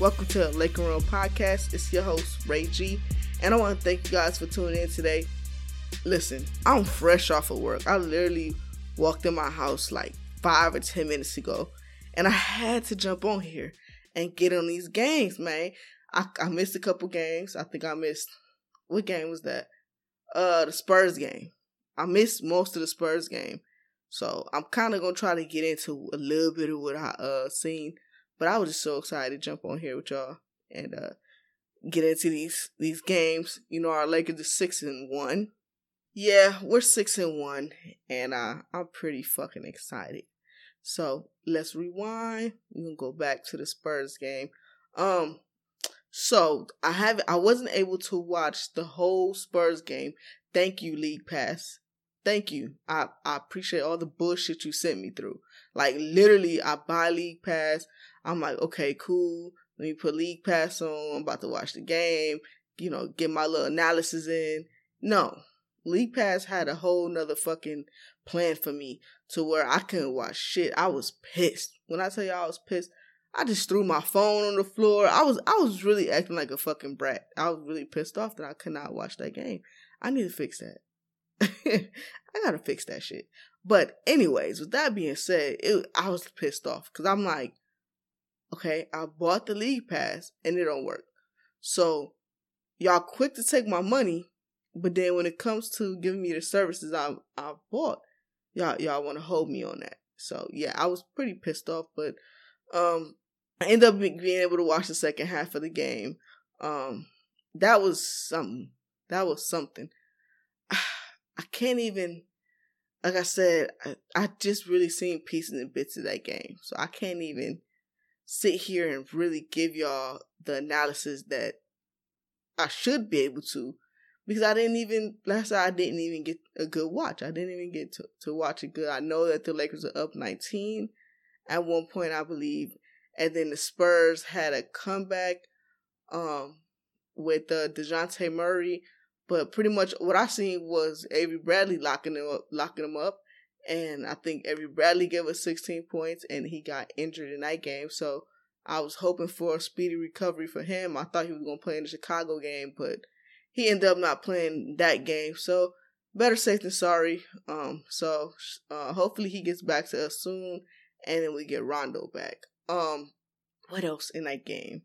Welcome to Laker Room Podcast. It's your host, Ray G. And I want to thank you guys for tuning in today. Listen, I'm fresh off of work. I literally walked in my house like five or 10 minutes ago. And I had to jump on here and get on these games, man. I, I missed a couple games. I think I missed, what game was that? Uh, the Spurs game. I missed most of the Spurs game. So I'm kind of going to try to get into a little bit of what I uh seen but I was just so excited to jump on here with y'all and uh, get into these these games. You know, our Lakers are six and one. Yeah, we're six and one, and uh, I'm pretty fucking excited. So let's rewind. We can go back to the Spurs game. Um, so I have I wasn't able to watch the whole Spurs game. Thank you, League Pass. Thank you. I I appreciate all the bullshit you sent me through. Like literally, I buy League Pass. I'm like, okay, cool. Let me put League Pass on. I'm about to watch the game. You know, get my little analysis in. No, League Pass had a whole nother fucking plan for me to where I couldn't watch shit. I was pissed. When I tell you I was pissed, I just threw my phone on the floor. I was I was really acting like a fucking brat. I was really pissed off that I could not watch that game. I need to fix that. I gotta fix that shit. But anyways, with that being said, it, I was pissed off because I'm like, okay, I bought the league pass and it don't work. So y'all quick to take my money, but then when it comes to giving me the services I I bought, y'all y'all want to hold me on that. So yeah, I was pretty pissed off, but um, I ended up being able to watch the second half of the game. Um, that was something. That was something. I can't even like I said, I, I just really seen pieces and bits of that game. So I can't even sit here and really give y'all the analysis that I should be able to because I didn't even last night I didn't even get a good watch. I didn't even get to, to watch it good. I know that the Lakers are up 19 at one point, I believe, and then the Spurs had a comeback um with uh, Dejounte Murray but pretty much what I seen was Avery Bradley locking them up, locking them up, and I think Avery Bradley gave us 16 points, and he got injured in that game. So I was hoping for a speedy recovery for him. I thought he was gonna play in the Chicago game, but he ended up not playing that game. So better safe than sorry. Um, so uh, hopefully he gets back to us soon, and then we get Rondo back. Um, what else in that game?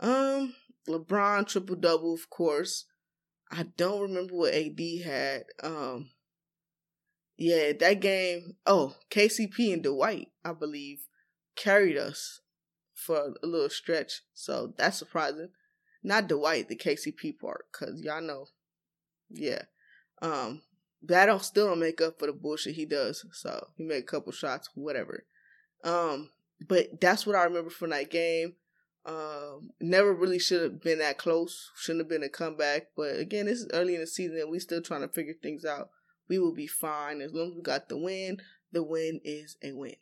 Um, LeBron triple double, of course. I don't remember what AD had. Um, yeah, that game. Oh, KCP and Dwight, I believe, carried us for a little stretch. So that's surprising. Not Dwight, the KCP part, cause y'all know. Yeah. Um, that don't still don't make up for the bullshit he does. So he made a couple shots, whatever. Um, but that's what I remember from that game. Um, never really should have been that close. Shouldn't have been a comeback. But again, this is early in the season and we still trying to figure things out. We will be fine as long as we got the win. The win is a win.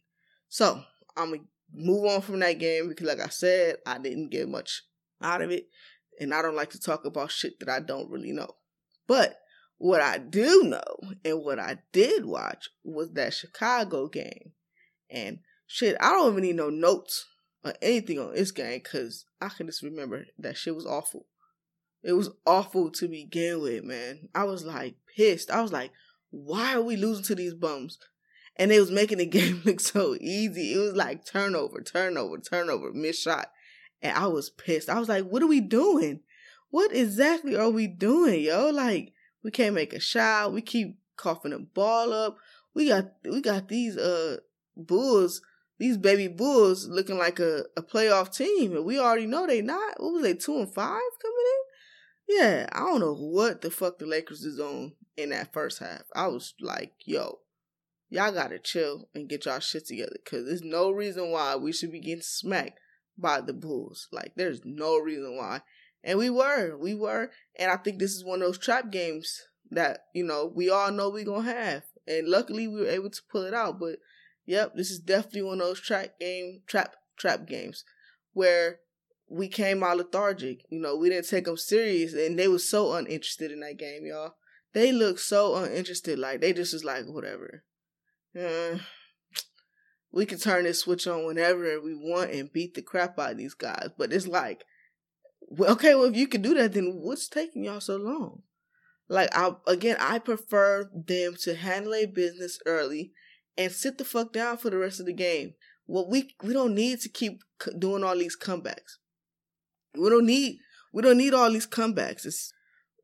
So I'm gonna move on from that game because, like I said, I didn't get much out of it, and I don't like to talk about shit that I don't really know. But what I do know and what I did watch was that Chicago game, and shit, I don't even need no notes or anything on this game because I can just remember that shit was awful. It was awful to begin with, man. I was like pissed. I was like, why are we losing to these bums? And they was making the game look so easy. It was like turnover, turnover, turnover, missed shot. And I was pissed. I was like, what are we doing? What exactly are we doing, yo? Like, we can't make a shot. We keep coughing the ball up. We got we got these uh bulls these baby bulls looking like a, a playoff team, and we already know they not. What was they two and five coming in? Yeah, I don't know what the fuck the Lakers is on in that first half. I was like, yo, y'all gotta chill and get y'all shit together, cause there's no reason why we should be getting smacked by the Bulls. Like, there's no reason why. And we were, we were, and I think this is one of those trap games that you know we all know we gonna have. And luckily we were able to pull it out, but Yep, this is definitely one of those trap game trap trap games where we came out lethargic. You know, we didn't take them serious, and they were so uninterested in that game, y'all. They look so uninterested, like they just was like whatever. Uh, we can turn this switch on whenever we want and beat the crap out of these guys. But it's like, well, okay, well, if you can do that, then what's taking y'all so long? Like, I again, I prefer them to handle a business early and sit the fuck down for the rest of the game. Well, we we don't need to keep doing all these comebacks. We don't need we don't need all these comebacks. It's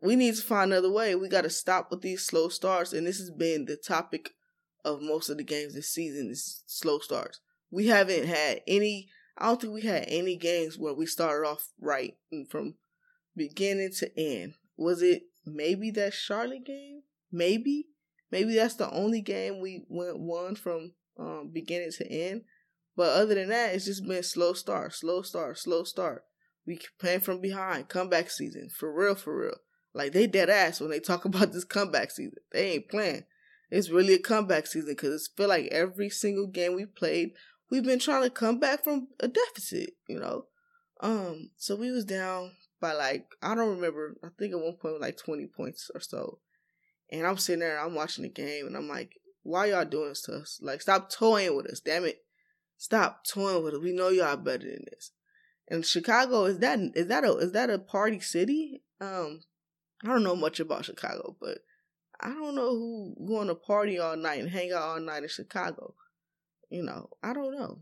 we need to find another way. We got to stop with these slow starts, and this has been the topic of most of the games this season is slow starts. We haven't had any. I don't think we had any games where we started off right from beginning to end. Was it maybe that Charlotte game? Maybe, maybe that's the only game we went won from um, beginning to end. But other than that, it's just been slow start, slow start, slow start. We playing from behind, comeback season, for real, for real. Like they dead ass when they talk about this comeback season. They ain't playing. It's really a comeback season because it's feel like every single game we played, we've been trying to come back from a deficit. You know, um. So we was down by like I don't remember. I think at one point like twenty points or so, and I'm sitting there, I'm watching the game, and I'm like, why y'all doing this to us? Like, stop toying with us, damn it! Stop toying with us. We know y'all better than this. And Chicago is that is that a is that a party city? Um, I don't know much about Chicago, but I don't know who going to party all night and hang out all night in Chicago. You know, I don't know.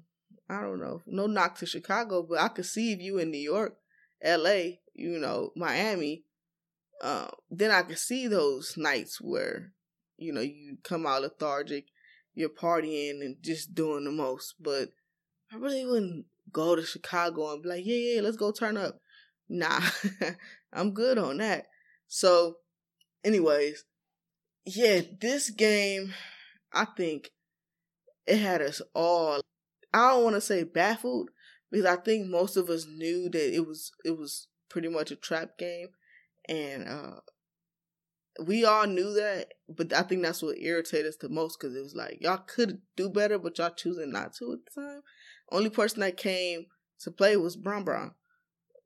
I don't know. No knock to Chicago, but I could see if you in New York, L.A., you know, Miami. Uh, then I could see those nights where, you know, you come out lethargic, you're partying and just doing the most. But I really wouldn't go to Chicago and be like, yeah, yeah, let's go turn up. Nah, I'm good on that. So, anyways, yeah, this game, I think it had us all. I don't want to say baffled because I think most of us knew that it was it was pretty much a trap game, and uh we all knew that. But I think that's what irritated us the most because it was like y'all could do better, but y'all choosing not to at the time. Only person that came to play was Bron Bron.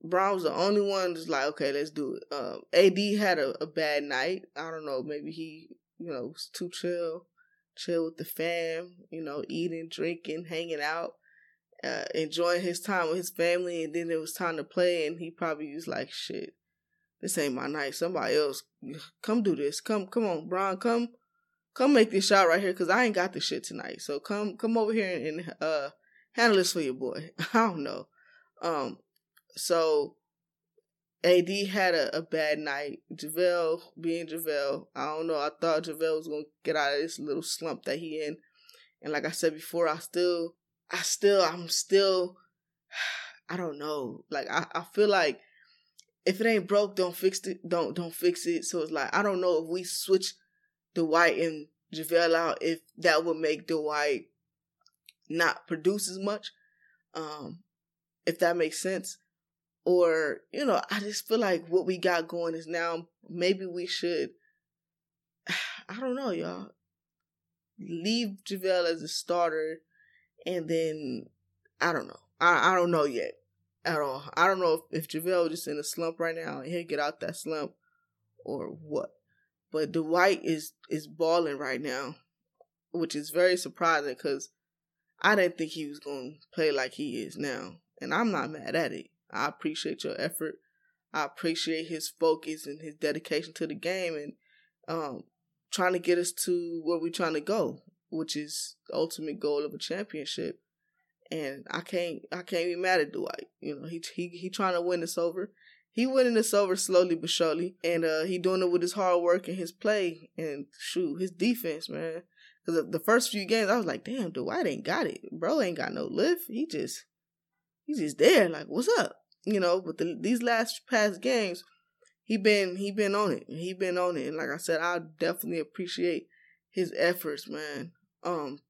Bron was the only one that's like, okay, let's do it. Um, AD had a, a bad night. I don't know, maybe he, you know, was too chill, chill with the fam, you know, eating, drinking, hanging out, uh, enjoying his time with his family. And then it was time to play, and he probably was like, shit, this ain't my night. Somebody else, come do this. Come, come on, Bron, come, come make this shot right here, cause I ain't got the shit tonight. So come, come over here and uh, handle this for your boy. I don't know. Um, so AD had a, a bad night. JaVale being JaVale, I don't know. I thought JaVale was gonna get out of this little slump that he in. And like I said before, I still I still I'm still I don't know. Like I, I feel like if it ain't broke, don't fix it. Don't don't fix it. So it's like I don't know if we switch Dwight and JaVale out, if that would make Dwight not produce as much. Um, if that makes sense or you know i just feel like what we got going is now maybe we should i don't know y'all. Leave JaVale as a starter and then i don't know. I, I don't know yet at all. I don't know if, if JaVale just in a slump right now and he'll get out that slump or what. But dwight is is balling right now which is very surprising because i didn't think he was going to play like he is now and i'm not mad at it I appreciate your effort. I appreciate his focus and his dedication to the game and um, trying to get us to where we're trying to go, which is the ultimate goal of a championship. And I can't I can't be mad at Dwight. You know, he he he trying to win this over. He winning this over slowly but surely, and uh, he doing it with his hard work and his play and shoot his defense, man. Because the first few games, I was like, damn, Dwight ain't got it. Bro ain't got no lift. He just he's just there. Like, what's up? You know, but the, these last past games, he been he been on it. He been on it, and like I said, I definitely appreciate his efforts, man. Um,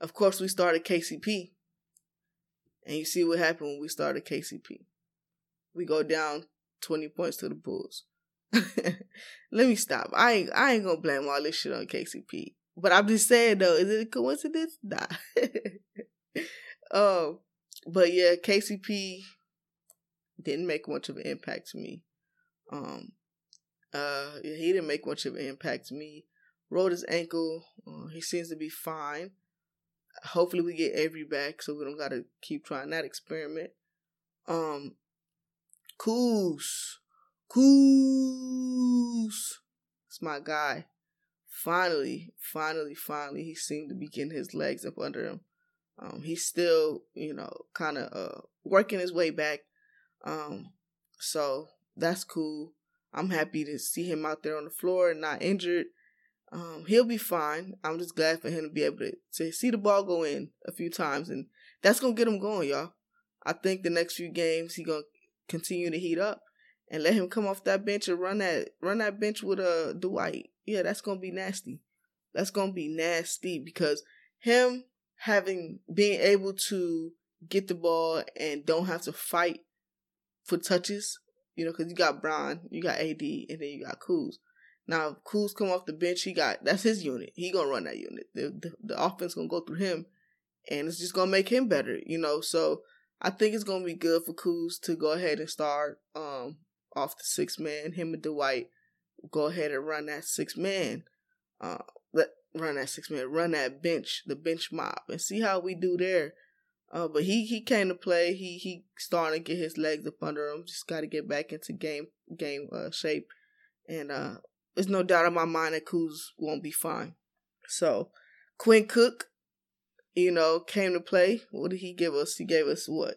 of course, we started KCP, and you see what happened when we started KCP. We go down twenty points to the Bulls. Let me stop. I ain't I ain't gonna blame all this shit on KCP. But I'm just saying though, is it a coincidence? Nah. um, but yeah, KCP didn't make much of an impact to me. Um, uh, he didn't make much of an impact to me. Rolled his ankle. Uh, he seems to be fine. hopefully we get Avery back so we don't gotta keep trying that experiment. Um Kuz. Kuz. It's my guy. Finally, finally, finally, he seemed to be getting his legs up under him. Um, he's still, you know, kind of uh, working his way back. Um, so that's cool. I'm happy to see him out there on the floor, not injured. Um, he'll be fine. I'm just glad for him to be able to, to see the ball go in a few times, and that's gonna get him going, y'all. I think the next few games he gonna continue to heat up and let him come off that bench and run that run that bench with uh Dwight. Yeah, that's gonna be nasty. That's gonna be nasty because him having being able to get the ball and don't have to fight for touches, you know, because you got Bron, you got AD, and then you got Kuz. Now, Kuz come off the bench, he got that's his unit. He gonna run that unit. The, the the offense gonna go through him, and it's just gonna make him better, you know. So I think it's gonna be good for Kuz to go ahead and start um off the six man. Him and Dwight go ahead and run that six man. Uh, let run that six man, run that bench, the bench mob, and see how we do there. Uh, but he he came to play. He he starting to get his legs up under him. Just got to get back into game game uh, shape, and uh, there's no doubt in my mind that Kuz won't be fine. So Quinn Cook, you know, came to play. What did he give us? He gave us what,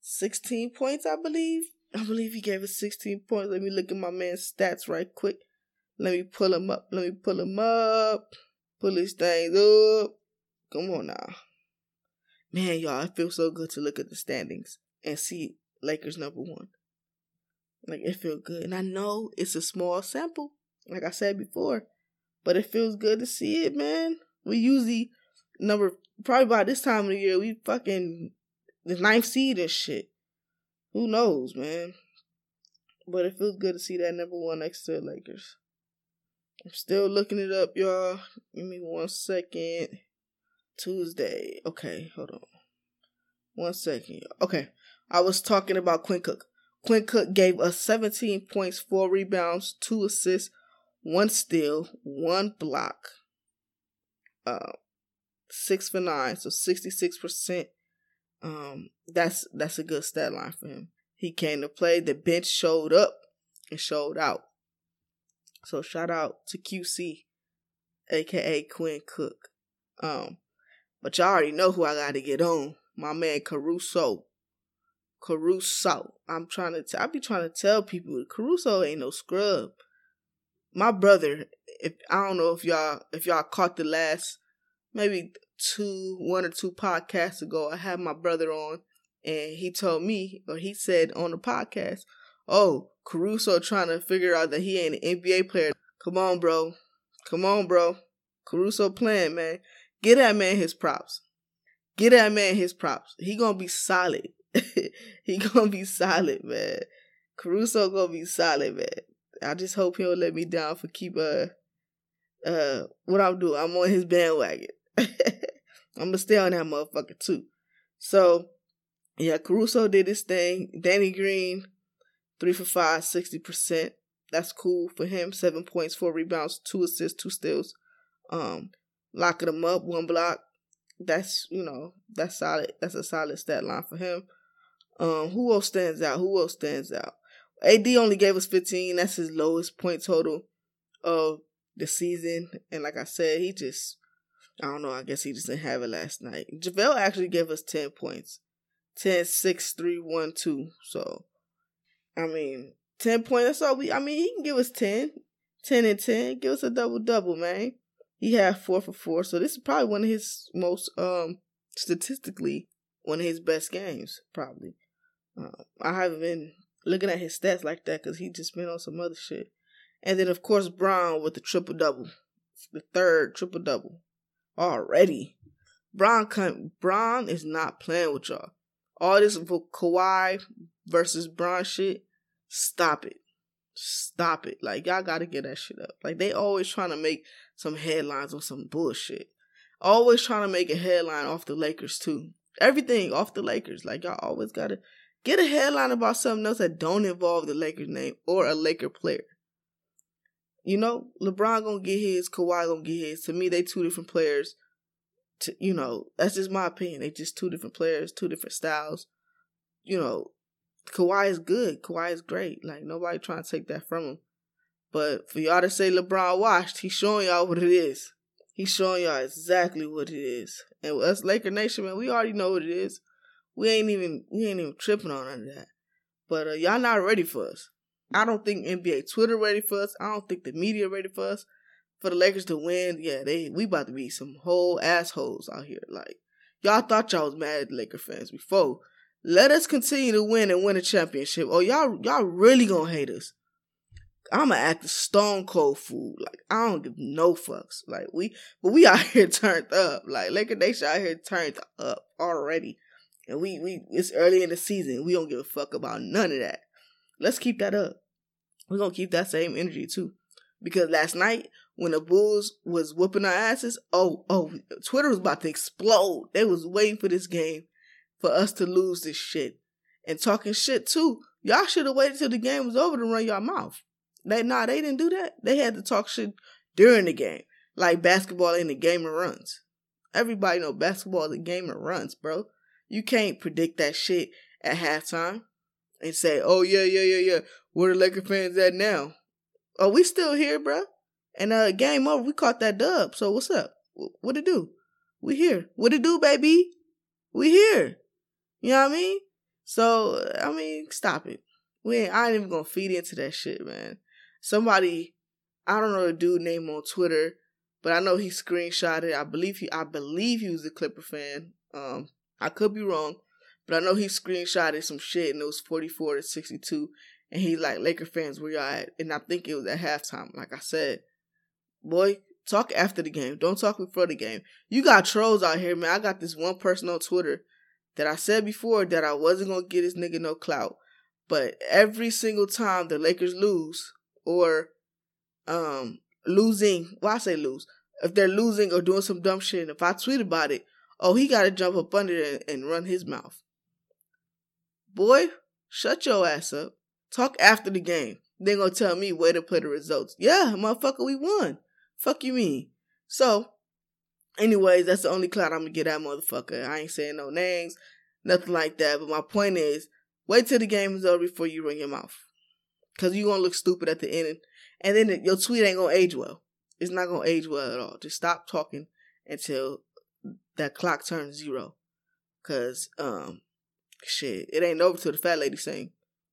sixteen points, I believe. I believe he gave us sixteen points. Let me look at my man's stats right quick. Let me pull him up. Let me pull him up. Pull these things up. Come on now. Man, y'all, it feels so good to look at the standings and see Lakers number one. Like, it feels good. And I know it's a small sample, like I said before, but it feels good to see it, man. We usually, number, probably by this time of the year, we fucking the ninth seed and shit. Who knows, man? But it feels good to see that number one next to the Lakers. I'm still looking it up, y'all. Give me one second. Tuesday. Okay, hold on. One second. Okay. I was talking about Quinn Cook. Quinn Cook gave us 17 points, 4 rebounds, 2 assists, 1 steal, 1 block. Uh 6 for 9, so 66%. Um that's that's a good stat line for him. He came to play, the bench showed up and showed out. So shout out to QC, aka Quinn Cook. Um, but y'all already know who I got to get on. My man Caruso. Caruso. I'm trying to. T- I be trying to tell people Caruso ain't no scrub. My brother. If I don't know if y'all if y'all caught the last maybe two one or two podcasts ago, I had my brother on and he told me or he said on the podcast, "Oh, Caruso trying to figure out that he ain't an NBA player. Come on, bro. Come on, bro. Caruso playing, man. Get that man his props. Get that man his props. He gonna be solid. he gonna be solid, man. Caruso gonna be solid, man. I just hope he'll let me down for keep uh uh what I'm doing. I'm on his bandwagon. I'm gonna stay on that motherfucker too. So yeah, Caruso did his thing. Danny Green Three for five, 60%. That's cool for him. Seven points, four rebounds, two assists, two steals. Um, locking him up, one block. That's you know, that's solid. That's a solid stat line for him. Um, who else stands out? Who else stands out? AD only gave us 15. That's his lowest point total of the season. And like I said, he just I don't know, I guess he just didn't have it last night. JaVale actually gave us 10 points. 10, 6, 3, 1, 2. So I mean, 10 points. That's all we, I mean, he can give us 10, 10 and 10. Give us a double double, man. He had four for four. So this is probably one of his most, um, statistically, one of his best games, probably. Uh, I haven't been looking at his stats like that because he just been on some other shit. And then, of course, Bron with the triple double, the third triple double already. Bron, Bron is not playing with y'all. All this Kawhi versus Bron shit, stop it. Stop it. Like y'all gotta get that shit up. Like they always trying to make some headlines on some bullshit. Always trying to make a headline off the Lakers too. Everything off the Lakers. Like y'all always gotta get a headline about something else that don't involve the Lakers name or a Laker player. You know, LeBron gonna get his, Kawhi gonna get his. To me, they two different players. to, you know, that's just my opinion. They just two different players, two different styles. You know, Kawhi is good. Kawhi is great. Like nobody trying to take that from him. But for y'all to say LeBron washed, he's showing y'all what it is. He's showing y'all exactly what it is. And us Laker Nation, man, we already know what it is. We ain't even we ain't even tripping on of that. But uh, y'all not ready for us. I don't think NBA Twitter ready for us. I don't think the media ready for us. For the Lakers to win, yeah, they we about to be some whole assholes out here. Like y'all thought y'all was mad at Laker fans before. Let us continue to win and win a championship. Oh, y'all y'all really gonna hate us. I'ma act a stone cold fool. Like I don't give no fucks. Like we, but we out here turned up. Like Laker Nation out here turned up already, and we we it's early in the season. We don't give a fuck about none of that. Let's keep that up. We're gonna keep that same energy too, because last night when the Bulls was whooping our asses, oh oh, Twitter was about to explode. They was waiting for this game for us to lose this shit and talking shit too. Y'all should have waited till the game was over to run your mouth. They nah, they didn't do that. They had to talk shit during the game, like basketball in the game of runs. Everybody know basketball is a game of runs, bro. You can't predict that shit at halftime and say, "Oh yeah, yeah, yeah, yeah." Where the Laker fans at now? Are we still here, bro. And uh, game over. We caught that dub. So what's up? What it do? We here. What it do, baby? We here. You know what I mean? So I mean, stop it. We ain't, I ain't even gonna feed into that shit, man somebody I don't know the dude name on Twitter, but I know he screenshotted. I believe he I believe he was a Clipper fan. Um, I could be wrong, but I know he screenshotted some shit and it was forty four to sixty two. And he's like, Laker fans, where y'all at? And I think it was at halftime. Like I said, boy, talk after the game. Don't talk before the game. You got trolls out here, man. I got this one person on Twitter that I said before that I wasn't gonna get this nigga no clout. But every single time the Lakers lose, or um losing. Well, I say lose. If they're losing or doing some dumb shit, and if I tweet about it, oh, he got to jump up under and, and run his mouth. Boy, shut your ass up. Talk after the game. They gonna tell me where to play the results. Yeah, motherfucker, we won. Fuck you mean? So, anyways, that's the only clout I'm gonna get that motherfucker. I ain't saying no names, nothing like that. But my point is, wait till the game is over before you run your mouth. Cause you're gonna look stupid at the end, and then your tweet ain't gonna age well. It's not gonna age well at all. Just stop talking until that clock turns zero. Cause um, shit, it ain't over till the fat lady sing.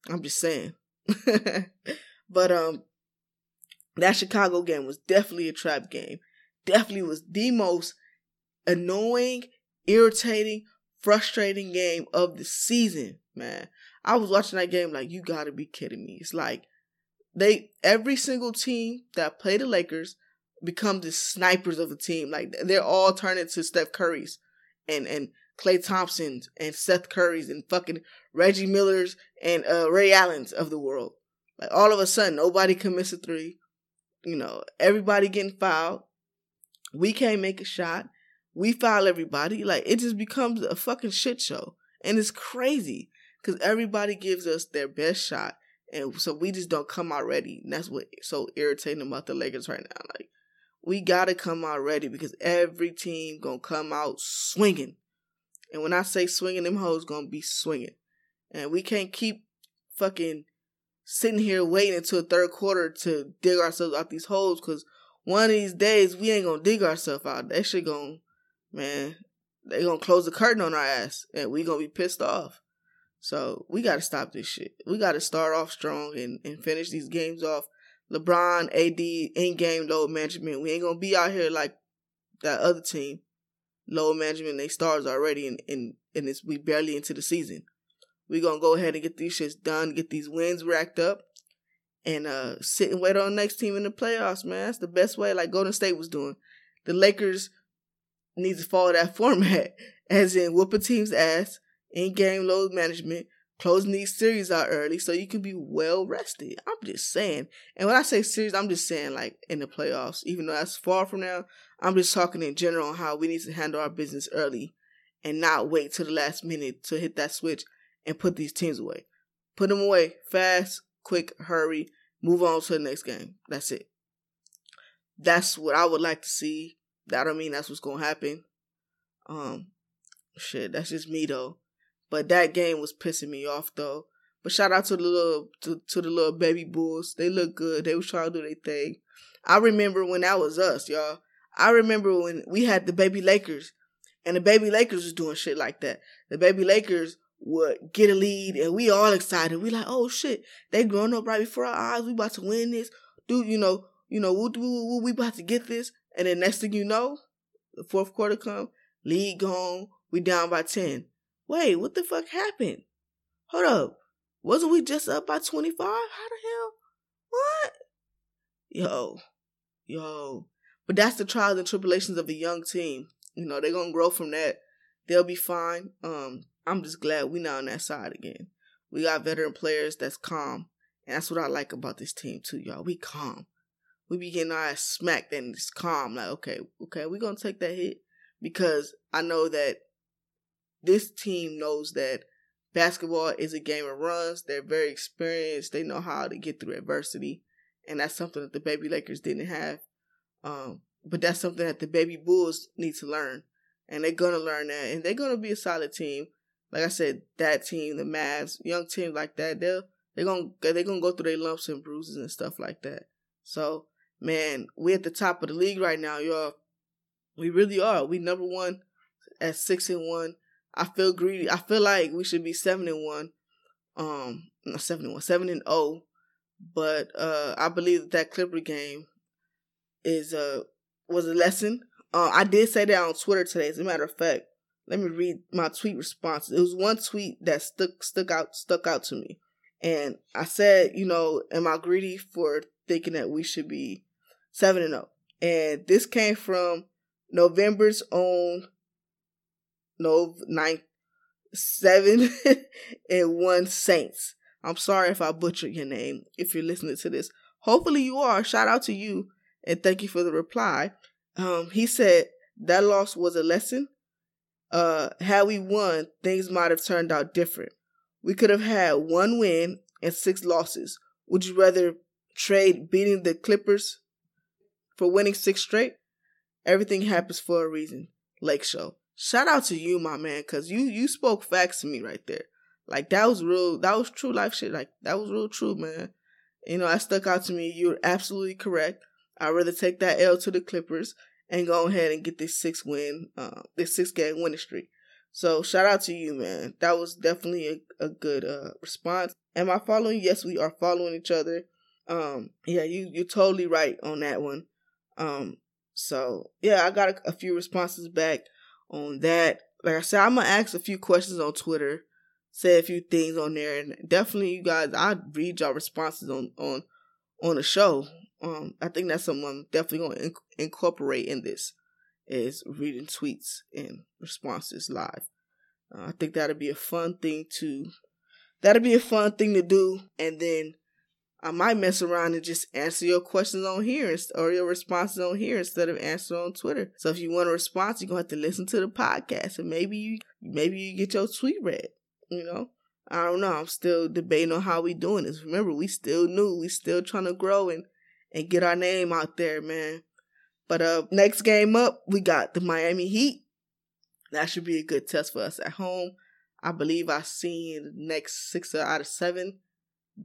I'm just saying. but um, that Chicago game was definitely a trap game. Definitely was the most annoying, irritating, frustrating game of the season, man. I was watching that game like, you gotta be kidding me. It's like they every single team that play the Lakers become the snipers of the team. Like they're all turning to Steph Curry's and and Klay Thompson's and Seth Curry's and fucking Reggie Miller's and uh, Ray Allen's of the world. Like all of a sudden, nobody can miss a three. You know, everybody getting fouled. We can't make a shot. We foul everybody. Like it just becomes a fucking shit show, and it's crazy because everybody gives us their best shot, and so we just don't come out ready. And that's what so irritating about the Lakers right now. Like we gotta come out ready because every team gonna come out swinging, and when I say swinging, them hoes gonna be swinging, and we can't keep fucking sitting here waiting until third quarter to dig ourselves out these holes because one of these days we ain't gonna dig ourselves out. That shit gonna, man, they gonna close the curtain on our ass and we gonna be pissed off. So we got to stop this shit. We got to start off strong and, and finish these games off. LeBron, AD, in game load management. We ain't gonna be out here like that other team. Load management, they stars already, and and and it's we barely into the season. We gonna go ahead and get these shits done, get these wins racked up, and uh sit and wait on the next team in the playoffs, man. That's the best way, like Golden State was doing. The Lakers need to follow that format, as in whoop a team's ass in game load management, closing these series out early so you can be well rested. I'm just saying. And when I say series, I'm just saying like in the playoffs, even though that's far from now, I'm just talking in general on how we need to handle our business early and not wait till the last minute to hit that switch and put these teams away. Put them away fast, quick, hurry, move on to the next game. That's it. That's what I would like to see. That don't mean that's what's gonna happen. Um, shit, that's just me though. But that game was pissing me off though. But shout out to the little to, to the little baby bulls. They look good. They was trying to do their thing. I remember when that was us, y'all. I remember when we had the baby Lakers, and the baby Lakers was doing shit like that. The baby Lakers would get a lead, and we all excited. We like, oh shit, they growing up right before our eyes. We about to win this, dude. You know, you know, we, we, we about to get this. And then next thing you know, the fourth quarter come, lead gone, we down by ten. Wait, what the fuck happened? Hold up, wasn't we just up by twenty five? How the hell? What? Yo, yo. But that's the trials and tribulations of a young team. You know, they're gonna grow from that. They'll be fine. Um, I'm just glad we're not on that side again. We got veteran players that's calm. And that's what I like about this team too, y'all. We calm. We be getting our ass smacked and it's calm. Like, okay, okay, we gonna take that hit. Because I know that this team knows that basketball is a game of runs. They're very experienced. They know how to get through adversity and that's something that the baby Lakers didn't have. Um, but that's something that the baby Bulls need to learn, and they're gonna learn that, and they're gonna be a solid team. Like I said, that team, the Mavs, young team like that, they're they're gonna they're gonna go through their lumps and bruises and stuff like that. So, man, we're at the top of the league right now, y'all. We really are. We number one at six and one. I feel greedy. I feel like we should be seven and one. Um, not seven and one, seven and oh. But uh, I believe that that Clipper game is uh, was a lesson. Uh, I did say that on Twitter today. As a matter of fact, let me read my tweet responses. It was one tweet that stuck stuck out stuck out to me, and I said, you know, am I greedy for thinking that we should be seven and zero? Oh? And this came from November's own no ninth seven and one Saints. I'm sorry if I butchered your name if you're listening to this. Hopefully you are. Shout out to you and thank you for the reply. Um, he said that loss was a lesson. Uh, had we won, things might have turned out different. We could have had one win and six losses. Would you rather trade beating the Clippers for winning six straight? Everything happens for a reason. Lake Show. Shout out to you, my man, cause you you spoke facts to me right there. Like that was real. That was true life shit. Like that was real true, man. You know, that stuck out to me. You're absolutely correct. I'd rather take that L to the Clippers and go ahead and get this six win, uh, this six game winning streak. So shout out to you, man. That was definitely a, a good uh, response. Am I following? Yes, we are following each other. Um, yeah, you you're totally right on that one. Um, so yeah, I got a, a few responses back on that. Like I said, I'm gonna ask a few questions on Twitter say a few things on there, and definitely you guys, I read your responses on on on the show. Um, I think that's something I'm definitely going to inc- incorporate in this is reading tweets and responses live. Uh, I think that'd be a fun thing to that'd be a fun thing to do, and then I might mess around and just answer your questions on here or your responses on here instead of answering on Twitter. So if you want a response, you're gonna have to listen to the podcast, and maybe you maybe you get your tweet read. You know, I don't know. I'm still debating on how we doing this. Remember, we still new. We still trying to grow and and get our name out there, man. But uh, next game up, we got the Miami Heat. That should be a good test for us at home. I believe I've seen the next six out of seven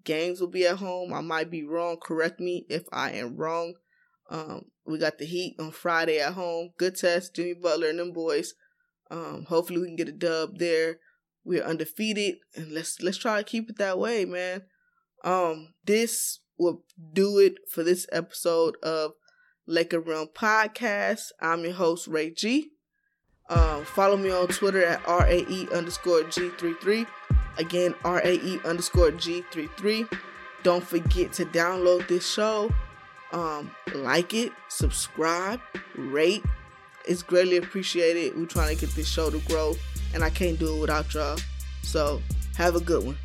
games will be at home. I might be wrong. Correct me if I am wrong. Um, we got the Heat on Friday at home. Good test, Jimmy Butler and them boys. Um, hopefully we can get a dub there. We're undefeated, and let's let's try to keep it that way, man. Um, this will do it for this episode of Laker Realm Podcast. I'm your host Ray G. Um, follow me on Twitter at RAE underscore G33. Again, RAE underscore G33. Don't forget to download this show. Um, like it, subscribe, rate. It's greatly appreciated. We're trying to get this show to grow and I can't do it without y'all. So have a good one.